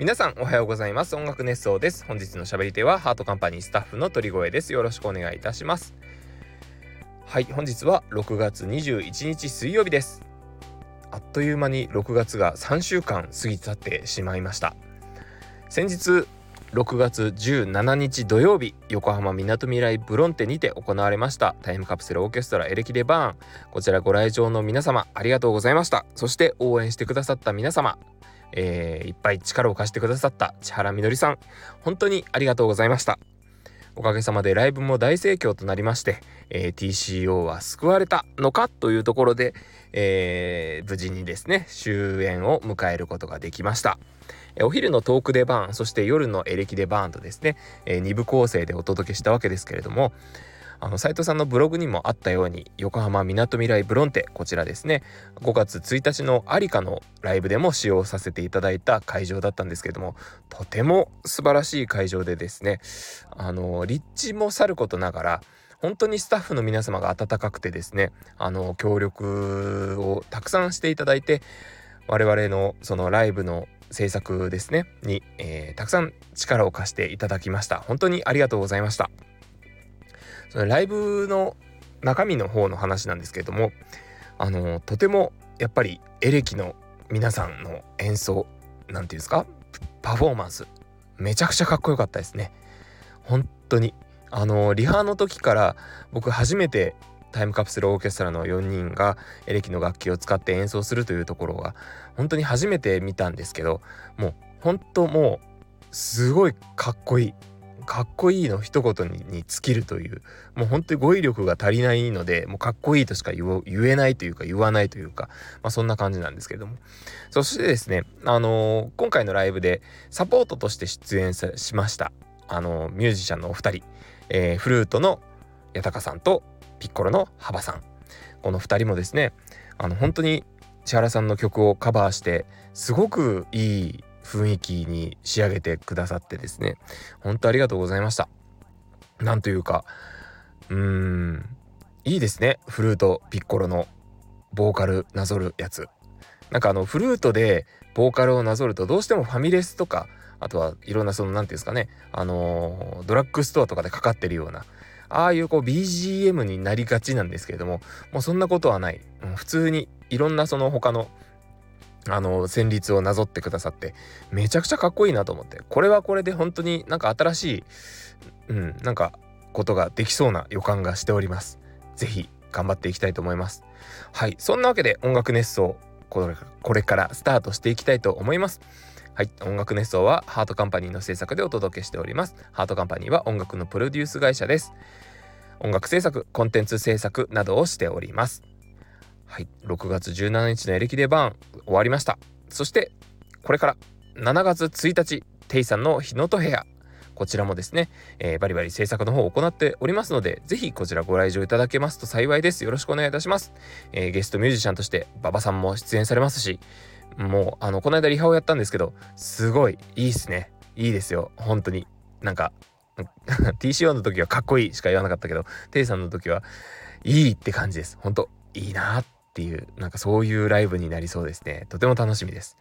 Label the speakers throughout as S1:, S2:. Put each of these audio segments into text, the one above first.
S1: 皆さんおはようございます。音楽熱奏です。本日の喋り手はハートカンパニースタッフの鳥越です。よろしくお願いいたします。はい本日は6月21日水曜日です。あっという間に6月が3週間過ぎ去ってしまいました。先日6月17日土曜日横浜みなとみらいブロンテにて行われました。タイムカプセルオーケストラエレキデバーン。こちらご来場の皆様ありがとうございました。そして応援してくださった皆様えー、いっぱい力を貸してくださった千原みのりさん本当にありがとうございました。おかげさまでライブも大盛況となりまして、えー、TCO は救われたのかというところで、えー、無事にですね終焉を迎えることができました。お昼のトークでバーンそして夜のエレキでバーンとですね、えー、2部構成でお届けしたわけですけれどもあの斉藤さんのブログにもあったように横浜みなとみらいブロンテこちらですね。5月1日のアリカのライブでも使用させていただいた会場だったんですけどもとても素晴らしい会場でですね。あの立地もさることながら本当にスタッフの皆様が温かくてですねあの協力をたくさんしていただいて我々のそのライブの制作ですねに、えー、たくさん力を貸していただきました。本当にありがとうございました。そのライブの中身の方の話なんですけれどもあのとてもやっぱりエレキの皆さんの演奏何て言うんですかパフォーマンスめちゃくちゃかっこよかったですね。本当に。あのリハの時から僕初めてタイムカプセルオーケストラの4人がエレキの楽器を使って演奏するというところが本当に初めて見たんですけどもう本当もうすごいかっこいいかっこいいの一言にに尽きるというもう本当に語彙力が足りないのでもうかっこいいとしか言えないというか言わないというか、まあ、そんな感じなんですけれども。そしてですねあのー、今回のライブでサポートとして出演しましたあのー、ミュージシャンのお二人、えー、フルートの八高さんとピッコロの幅さん。この2人もですねあの本当に千原さんの曲をカバーしてすごくいい雰囲気に仕上げてくださってですね。本当ありがとうございました。なんというかうーんいいですね。フルートピッコロのボーカルなぞるやつ。なんかあのフルートでボーカルをなぞるとどうしてもファミレスとかあとはいろんなその何て言うんですかね。あのー、ドラッグストアとかでかかってるようなああいうこう BGM になりがちなんですけれどももうそんなことはない、うん、普通にいろんなその他のあの旋律をなぞってくださってめちゃくちゃかっこいいなと思ってこれはこれで本当になんか新しいうんなんかことができそうな予感がしております是非頑張っていきたいと思いますはいそんなわけで音楽熱奏これこれからスタートしていきたいと思いますはい。音楽熱奏はハートカンパニーの制作でお届けしております。ハートカンパニーは音楽のプロデュース会社です。音楽制作、コンテンツ制作などをしております。はい6月17日のエレキデバーン終わりましたそしてこれから7月1日テイさんの日のと部屋こちらもですね、えー、バリバリ制作の方を行っておりますので、ぜひこちらご来場いただけますと幸いです。よろしくお願いいたします。えー、ゲストミュージシャンとして馬場さんも出演されますし、もう、あの、この間リハをやったんですけど、すごいいいっすね。いいですよ。本当に。なんか、TCO の時はかっこいいしか言わなかったけど、テイさんの時はいいって感じです。本当いいなってっていうなんかそういうライブになりそうですね。とても楽しみです。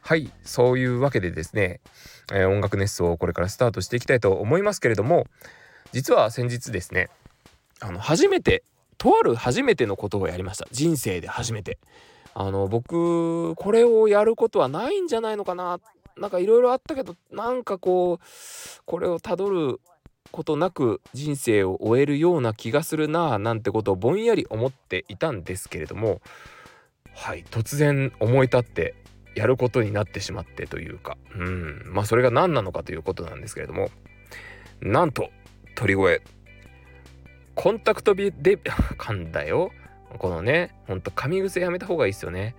S1: はいそういうわけでですね、えー、音楽熱奏をこれからスタートしていきたいと思いますけれども実は先日ですねあの初めてとある初めてのことをやりました。人生で初めて。あの僕これをやることはないんじゃないのかな。なんかいろいろあったけどなんかこうこれをたどることなく人生を終えるような気がするなぁなんてことをぼんやり思っていたんですけれどもはい突然思い立ってやることになってしまってというかうんまあそれが何なのかということなんですけれどもなんと鳥越。コンタクトビで 噛んだよ。このねほんと噛み癖やめた方がいいですよね。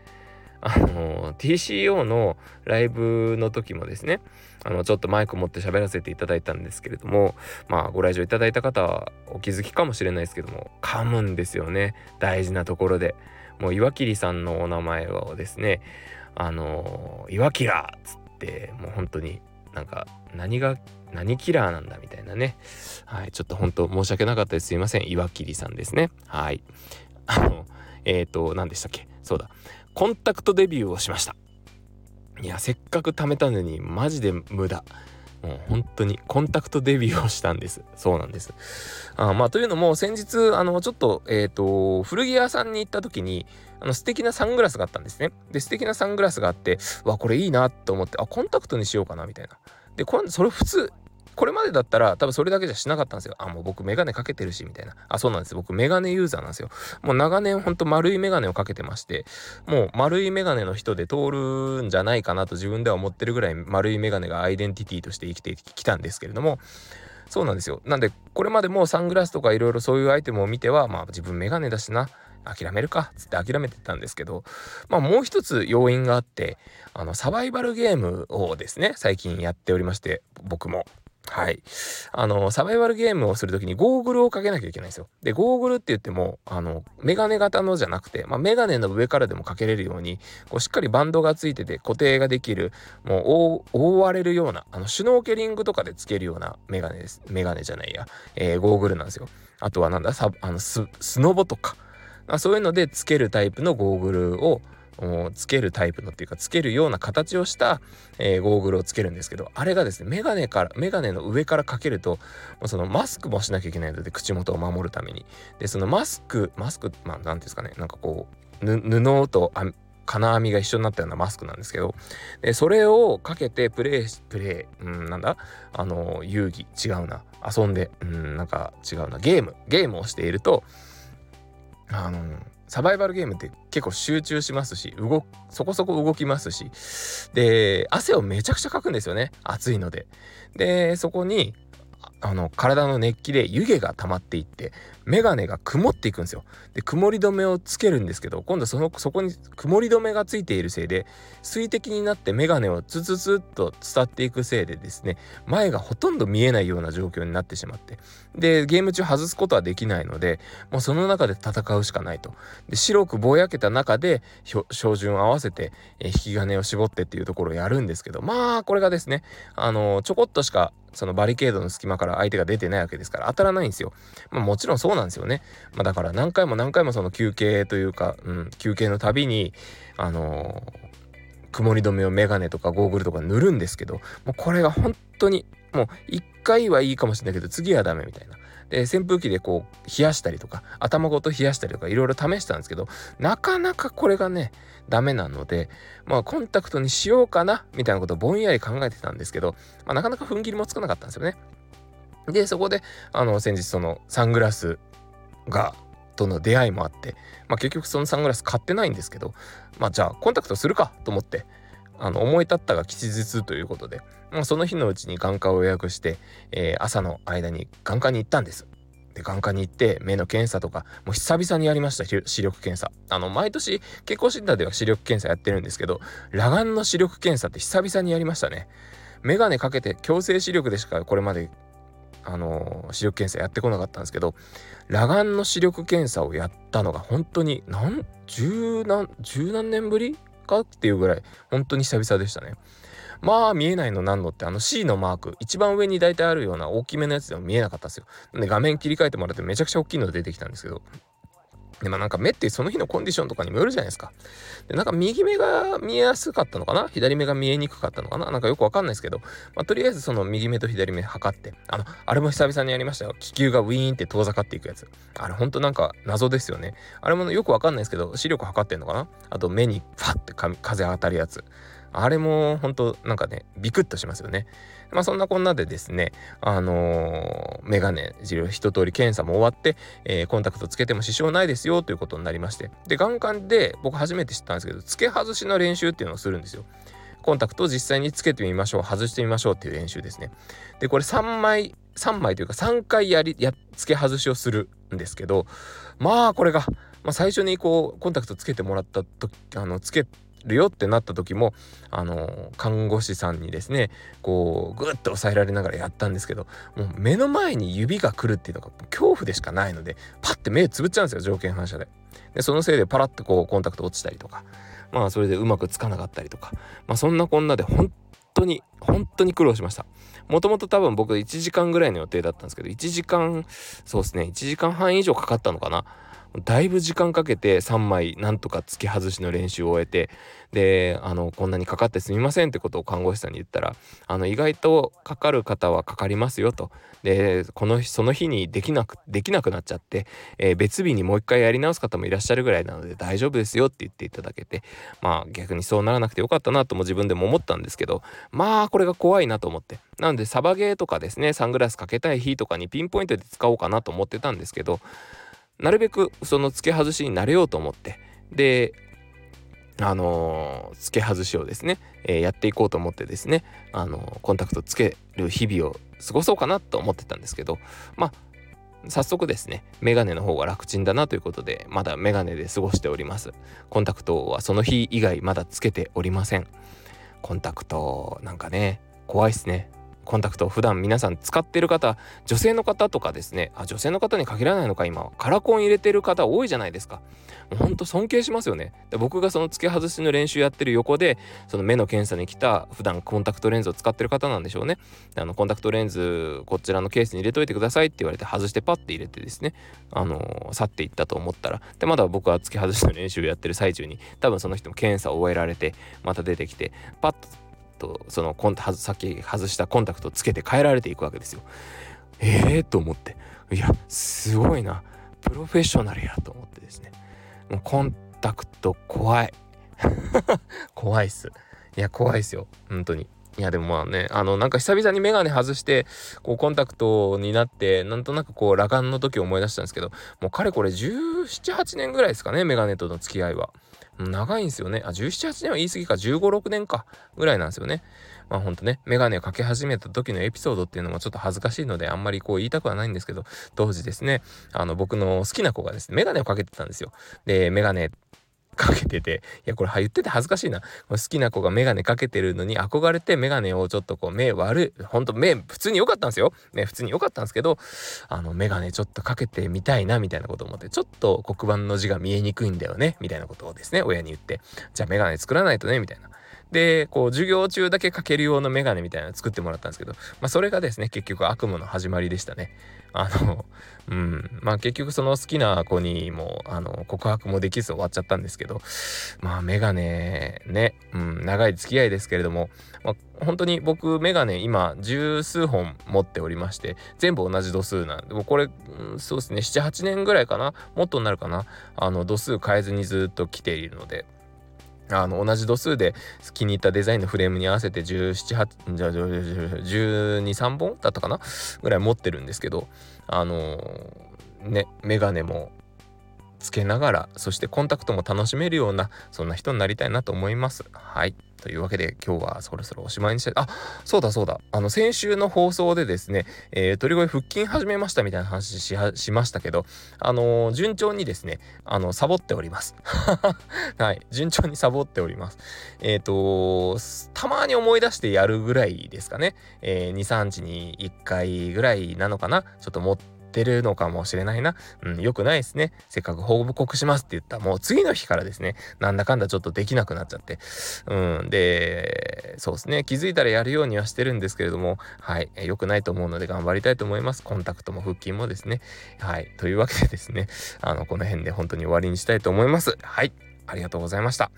S1: あの TCO のライブの時もですねあのちょっとマイク持って喋らせていただいたんですけれどもまあご来場いただいた方はお気づきかもしれないですけども噛むんですよね。大事なところで。もう岩切さんのお名前をですねあの岩キラーっつってもう本当になんか何が何キラーなんだみたいなね。はいちょっと本当申し訳なかったです。すいません。岩切さんですね。はい。あのえっ、ー、と何でしたっけ？そうだ。コンタクトデビューをしましたいやせっかく貯めたのにマジで無駄もう本当にコンタクトデビューをしたんです。そうなんです。あまあというのも先日あのちょっとえっ、ー、と古着屋さんに行った時にあの素敵なサングラスがあったんですね。で素敵なサングラスがあってわこれいいなと思ってあコンタクトにしようかなみたいな。でこれそれ普通これまでだったら多分それだけじゃしなかったんですよ。あ、もう僕メガネかけてるし、みたいな。あ、そうなんです。僕メガネユーザーなんですよ。もう長年ほんと丸いメガネをかけてまして、もう丸いメガネの人で通るんじゃないかなと自分では思ってるぐらい丸いメガネがアイデンティティとして生きてきたんですけれども、そうなんですよ。なんで、これまでもサングラスとかいろいろそういうアイテムを見ては、まあ自分メガネだしな、諦めるかつって諦めてたんですけど、まあもう一つ要因があって、あのサバイバルゲームをですね、最近やっておりまして、僕も。はい。あの、サバイバルゲームをするときにゴーグルをかけなきゃいけないんですよ。で、ゴーグルって言っても、あの、メガネ型のじゃなくて、まあ、メガネの上からでもかけれるように、こう、しっかりバンドがついてて固定ができる、もう、覆われるような、あの、シュノーケリングとかでつけるようなメガネです。メガネじゃないや、えー、ゴーグルなんですよ。あとはなんだ、サあのス、スノボとか、そういうのでつけるタイプのゴーグルを、つけるタイプのっていうかつけるような形をした、えー、ゴーグルをつけるんですけどあれがですねメガネからメガネの上からかけるとそのマスクもしなきゃいけないので口元を守るために。でそのマスクマスクまあ何んですかねなんかこう布と金網が一緒になったようなマスクなんですけどでそれをかけてプレイプレイうんなんだ？あの遊戯違うな。遊んでうんなんか違うな。ゲームゲームをしているとあのサバイバルゲームって結構集中しますし動そこそこ動きますしで汗をめちゃくちゃかくんですよね。暑いので。でそこにあの体の熱気で湯気が溜まっていって眼鏡が曇っていくんですよ。で曇り止めをつけるんですけど今度そのそこに曇り止めがついているせいで水滴になって眼鏡をツツツッと伝っていくせいでですね前がほとんど見えないような状況になってしまってでゲーム中外すことはできないのでもうその中で戦うしかないと。で白くぼやけた中で照準を合わせて、引き金を絞ってっていうところをやるんですけどまあこれがですねあのちょこっとしかそのバリケードの隙間から相手が出てないわけですから当たらないんですよ。まあ、もちろんそうなんですよね。まあ、だから何回も何回もその休憩というか、うん、休憩のたびにあのー、曇り止めをメガネとかゴーグルとか塗るんですけどもうこれが本当にもう一回はいいかもしれないけど次はダメみたいな。で扇風機でこう冷やしたりとか頭ごと冷やしたりとかいろいろ試したんですけどなかなかこれがねダメなのでまあコンタクトにしようかなみたいなことをぼんやり考えてたんですけど、まあ、なかなか踏ん切りもつかなかったんですよね。でそこであの先日そのサングラスがとの出会いもあって、まあ、結局そのサングラス買ってないんですけどまあじゃあコンタクトするかと思ってあの思い立ったが吉日ということで、まあ、その日のうちに眼科を予約して、えー、朝の間に眼科に行ったんです。で眼科に行って目の検査とかもう久々にやりました視力検査あの毎年健康診断では視力検査やってるんですけど裸眼の視力検査って久々にやりましたね眼鏡かけて強制視力でしかこれまであの視力検査やってこなかったんですけど裸眼の視力検査をやったのが本当に何十何十何年ぶりかっていうぐらい本当に久々でしたね。まあ見えないのなんのってあの C のマーク一番上に大体あるような大きめのやつでも見えなかったですよ。で画面切り替えてもらってめちゃくちゃ大きいの出てきたんですけどでまあなんか目ってその日のコンディションとかにもよるじゃないですか。でなんか右目が見えやすかったのかな？左目が見えにくかったのかな？なんかよくわかんないですけど、まあ、とりあえずその右目と左目測って、あの、あれも久々にやりましたよ。気球がウィーンって遠ざかっていくやつ。あれほんとなんか謎ですよね。あれもよくわかんないですけど、視力測ってんのかな？あと目にファって風当たるやつ。あれも本当なんかねビクッとしますよね。まあそんなこんなでですねあのー、メガネ一通り検査も終わって、えー、コンタクトつけても支障ないですよということになりましてで眼科で僕初めて知ったんですけど付け外しの練習っていうのをするんですよ。コンタクトを実際につけてみましょう外してみましょうっていう練習ですね。でこれ3枚3枚というか3回やりや付け外しをするんですけどまあこれが、まあ、最初にこうコンタクトつけてもらった時あのつけるよってなった時もあの看護師さんにですねこうグッと押さえられながらやったんですけどもう目の前に指が来るっていうのが恐怖でしかないのでパッて目つぶっちゃうんですよ条件反射で。でそのせいでパラッとこうコンタクト落ちたりとかまあそれでうまくつかなかったりとかまあそんなこんなで本当に本当に苦労しましたもともと多分僕1時間ぐらいの予定だったんですけど1時間そうですね1時間半以上かかったのかなだいぶ時間かけて3枚なんとか付け外しの練習を終えてであのこんなにかかってすみませんってことを看護師さんに言ったらあの意外とかかる方はかかりますよと。でこのその日にできなくできなくなっちゃって、えー、別日にもう一回やり直す方もいらっしゃるぐらいなので大丈夫ですよって言っていただけてまあ逆にそうならなくてよかったなとも自分でも思ったんですけどまあこれが怖いなと思って。なのでサバゲーとかですねサングラスかけたい日とかにピンポイントで使おうかなと思ってたんですけどなるべくその付け外しになれようと思ってであのー、付け外しをですね、えー、やっていこうと思ってですね、あのー、コンタクトつける日々を過ごそうかなと思ってたんですけどまあ早速ですねメガネの方が楽ちんだなということでまだメガネで過ごしております。コンタクトはその日以外まだつけておりません。コンタクトなんかね怖いっすね。コンタクトを普段皆さん使ってる方女性の方とかですねあ女性の方に限らないのか今カラコン入れてる方多いじゃないですか。もうほんと尊敬しますよね。で僕がその付け外しの練習やってる横でその目の検査に来た普段コンタクトレンズを使ってる方なんでしょうね。あのコンタクトレンズこちらのケースに入れといてくださいって言われて外してパッて入れてですねあの去っていったと思ったら。でまだ僕は付け外しの練習をやってる最中に多分その人も検査を終えられてまた出てきてパッととそのコンさっき外したコンタクトをつけて変えられていくわけですよ。ええー、と思って。いやすごいな。プロフェッショナルやと思ってですね。もうコンタクト怖い。怖いっす。いや怖いっすよ。本当に。いやでもまあねあのなんか久々にメガネ外してこうコンタクトになってなんとなくこう裸眼の時を思い出したんですけどもうかれこれ17、8年ぐらいですかねメガネとの付き合いは長いんですよね。あ、17、8年は言い過ぎか、15、6年か、ぐらいなんですよね。まあほんとね、メガネをかけ始めた時のエピソードっていうのもちょっと恥ずかしいので、あんまりこう言いたくはないんですけど、当時ですね、あの僕の好きな子がですね、メガネをかけてたんですよ。で、メガネかけてて、いや、これ言ってて恥ずかしいな。好きな子がメガネかけてるのに憧れてメガネをちょっとこう目悪い、ほんと目普通に良かったんですよ。ね、普通に良かったんですけど、あの、メガネちょっとかけてみたいなみたいなことを思って、ちょっと黒板の字が見えにくいんだよね、みたいなことをですね、親に言って、じゃあメガネ作らないとね、みたいな。で、こう、授業中だけかける用のメガネみたいなの作ってもらったんですけど、まあ、それがですね、結局悪夢の始まりでしたね。あの、うん、まあ結局その好きな子にも、あの、告白もできず終わっちゃったんですけど、まあメガネね、うん、長い付き合いですけれども、まあ、本当に僕メガネ今十数本持っておりまして、全部同じ度数なんで、もこれ、うん、そうですね、7、8年ぐらいかな、もっとになるかな、あの、度数変えずにずっと来ているので、あの同じ度数で気に入ったデザインのフレームに合わせて17、8じゃ12、3本だったかな？ぐらい持ってるんですけどあの、ねメガネもつけながらそしてコンタクトも楽しめるようなそんな人になりたいなと思います。はい。というわけで今日はそろそろおしまいにしたいあそうだそうだ。あの先週の放送でですね、えー、鳥越腹筋始めましたみたいな話しましたけどあのー、順調にですねあのサボっております。はい。順調にサボっております。えっ、ー、とたまに思い出してやるぐらいですかね、えー、23日に1回ぐらいなのかな。ちょっと持ってってるのかもしれないな。うん、良くないですね。せっかく報告しますって言ったもう次の日からですね、なんだかんだちょっとできなくなっちゃって。うん、で、そうですね、気づいたらやるようにはしてるんですけれども、はい、良くないと思うので頑張りたいと思います。コンタクトも腹筋もですね。はい、というわけでですね、あの、この辺で本当に終わりにしたいと思います。はい、ありがとうございました。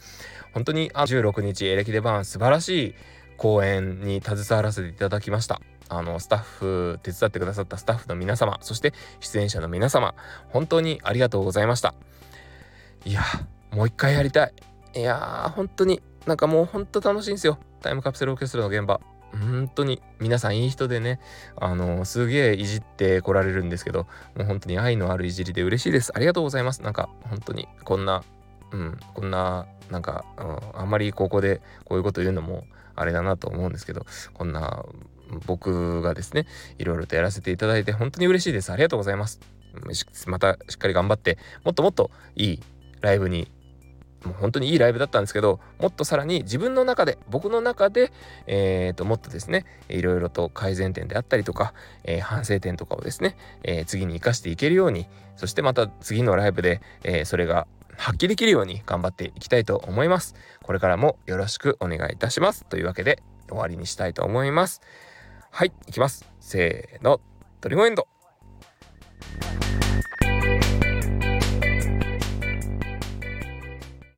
S1: 本当にあ16日エレキデバン素晴らしい公演に携わらせていただきました。あのスタッフ手伝ってくださったスタッフの皆様そして出演者の皆様本当にありがとうございました。いやもう一回やりたい。いや本当になんかもう本当楽しいんですよ。タイムカプセルオーケストラの現場。本当に皆さんいい人でねあのすげえいじってこられるんですけどもう本当に愛のあるいじりで嬉しいです。ありがとうございます。なんか本当にこんなうんこんななんか、うん、あんまりここでこういうこと言うのもあれだなと思うんですけどこんな僕がですねいろいろとやらせていただいて本当に嬉しいです。ありがとうございます。またしっかり頑張ってもっともっといいライブにもう本当にいいライブだったんですけどもっとさらに自分の中で僕の中で、えーと、もっとですねいろいろと改善点であったりとか、えー、反省点とかをですね、えー、次に生かしていけるようにそしてまた次のライブで、えー、それが発揮できるように頑張っていきたいと思います。これからもよろしくお願いいたします。というわけで終わりにしたいと思います。はいいきます。せーのトリゴエンド。